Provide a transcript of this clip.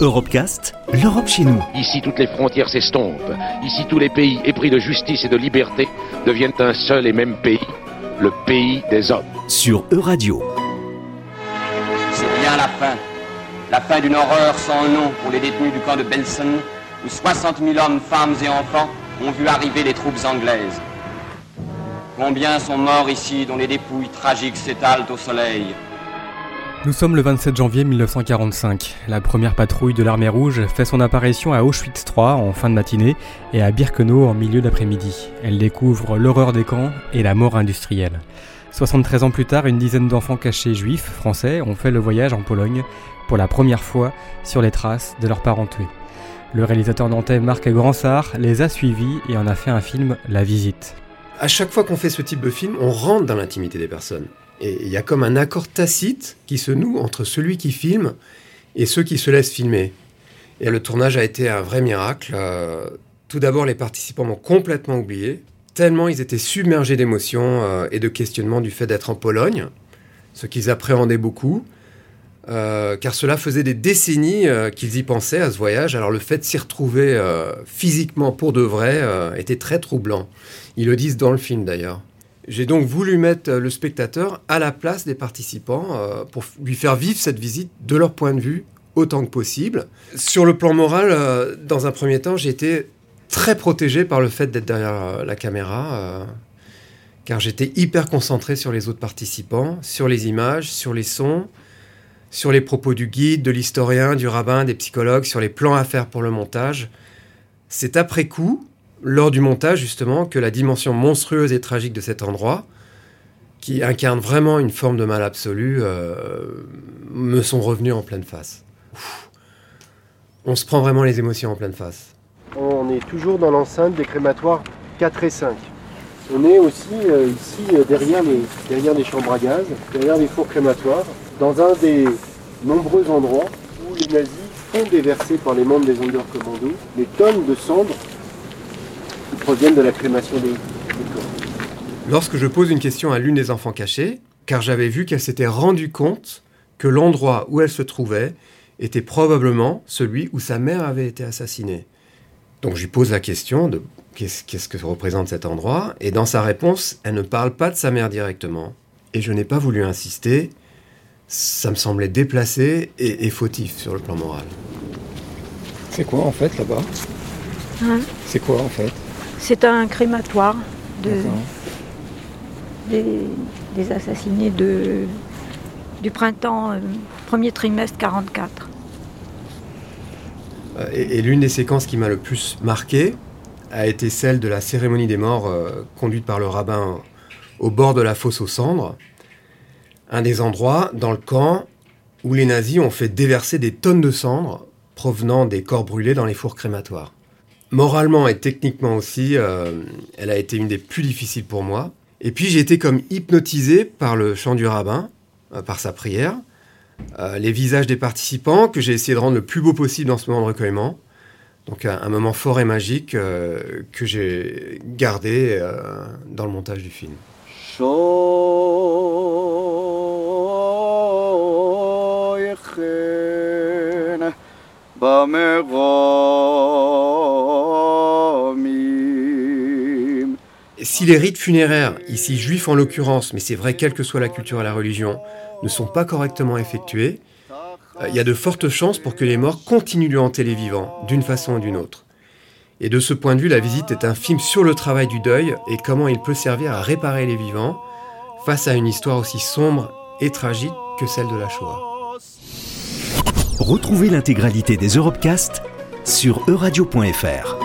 Europecast, l'Europe chez nous. Ici, toutes les frontières s'estompent. Ici, tous les pays épris de justice et de liberté deviennent un seul et même pays, le pays des hommes. Sur Euradio. C'est bien la fin. La fin d'une horreur sans nom pour les détenus du camp de Belsen, où 60 000 hommes, femmes et enfants ont vu arriver les troupes anglaises. Combien sont morts ici dont les dépouilles tragiques s'étalent au soleil? Nous sommes le 27 janvier 1945. La première patrouille de l'armée rouge fait son apparition à Auschwitz III en fin de matinée et à Birkenau en milieu d'après-midi. Elle découvre l'horreur des camps et la mort industrielle. 73 ans plus tard, une dizaine d'enfants cachés juifs français ont fait le voyage en Pologne pour la première fois sur les traces de leurs parents. Le réalisateur nantais Marc Gransart les a suivis et en a fait un film La Visite. À chaque fois qu'on fait ce type de film, on rentre dans l'intimité des personnes. Il y a comme un accord tacite qui se noue entre celui qui filme et ceux qui se laissent filmer. Et le tournage a été un vrai miracle. Euh, tout d'abord, les participants m'ont complètement oublié, tellement ils étaient submergés d'émotions euh, et de questionnements du fait d'être en Pologne, ce qu'ils appréhendaient beaucoup. Euh, car cela faisait des décennies qu'ils y pensaient à ce voyage. Alors le fait de s'y retrouver physiquement pour de vrai était très troublant. Ils le disent dans le film d'ailleurs. J'ai donc voulu mettre le spectateur à la place des participants pour lui faire vivre cette visite de leur point de vue autant que possible. Sur le plan moral, dans un premier temps, j'ai été très protégé par le fait d'être derrière la caméra car j'étais hyper concentré sur les autres participants, sur les images, sur les sons, sur les propos du guide, de l'historien, du rabbin, des psychologues, sur les plans à faire pour le montage. C'est après coup, lors du montage justement, que la dimension monstrueuse et tragique de cet endroit, qui incarne vraiment une forme de mal absolu, euh, me sont revenus en pleine face. On se prend vraiment les émotions en pleine face. On est toujours dans l'enceinte des crématoires 4 et 5. On est aussi euh, ici euh, derrière, les, derrière les chambres à gaz, derrière les fours crématoires dans un des nombreux endroits où les nazis font déverser par les membres des Sonderkommando des tonnes de cendres proviennent de la crémation des, corps. Lorsque je pose une question à l'une des enfants cachés, car j'avais vu qu'elle s'était rendue compte que l'endroit où elle se trouvait était probablement celui où sa mère avait été assassinée. Donc je lui pose la question de qu'est-ce que représente cet endroit, et dans sa réponse, elle ne parle pas de sa mère directement. Et je n'ai pas voulu insister, ça me semblait déplacé et, fautif sur le plan moral. C'est quoi en fait là-bas? Hein? C'est quoi en fait? C'est un crématoire de, des, assassinés de, du printemps, euh, premier trimestre 44. Euh, et, l'une des séquences qui m'a le plus marqué a été celle de la cérémonie des morts euh, conduite par le rabbin au bord de la fosse aux cendres un des endroits dans le camp où les nazis ont fait déverser des tonnes de cendres provenant des corps brûlés dans les fours crématoires. Moralement et techniquement aussi, euh, elle a été une des plus difficiles pour moi. Et puis j'ai été comme hypnotisé par le chant du rabbin, euh, par sa prière, euh, les visages des participants que j'ai essayé de rendre le plus beau possible dans ce moment de recueillement. Donc un, moment fort et magique que j'ai gardé dans le montage du film. Si les rites funéraires, ici juifs en l'occurrence, mais c'est vrai quelle que soit la culture et la religion, ne sont pas correctement effectués, euh, il y a de fortes chances pour que les morts continuent de hanter les vivants, d'une façon ou d'une autre. Et de ce point de vue, la visite est un film sur le travail du deuil et comment il peut servir à réparer les vivants face à une histoire aussi sombre et tragique que celle de la Shoah. Retrouvez l'intégralité des Europecast sur euradio.fr.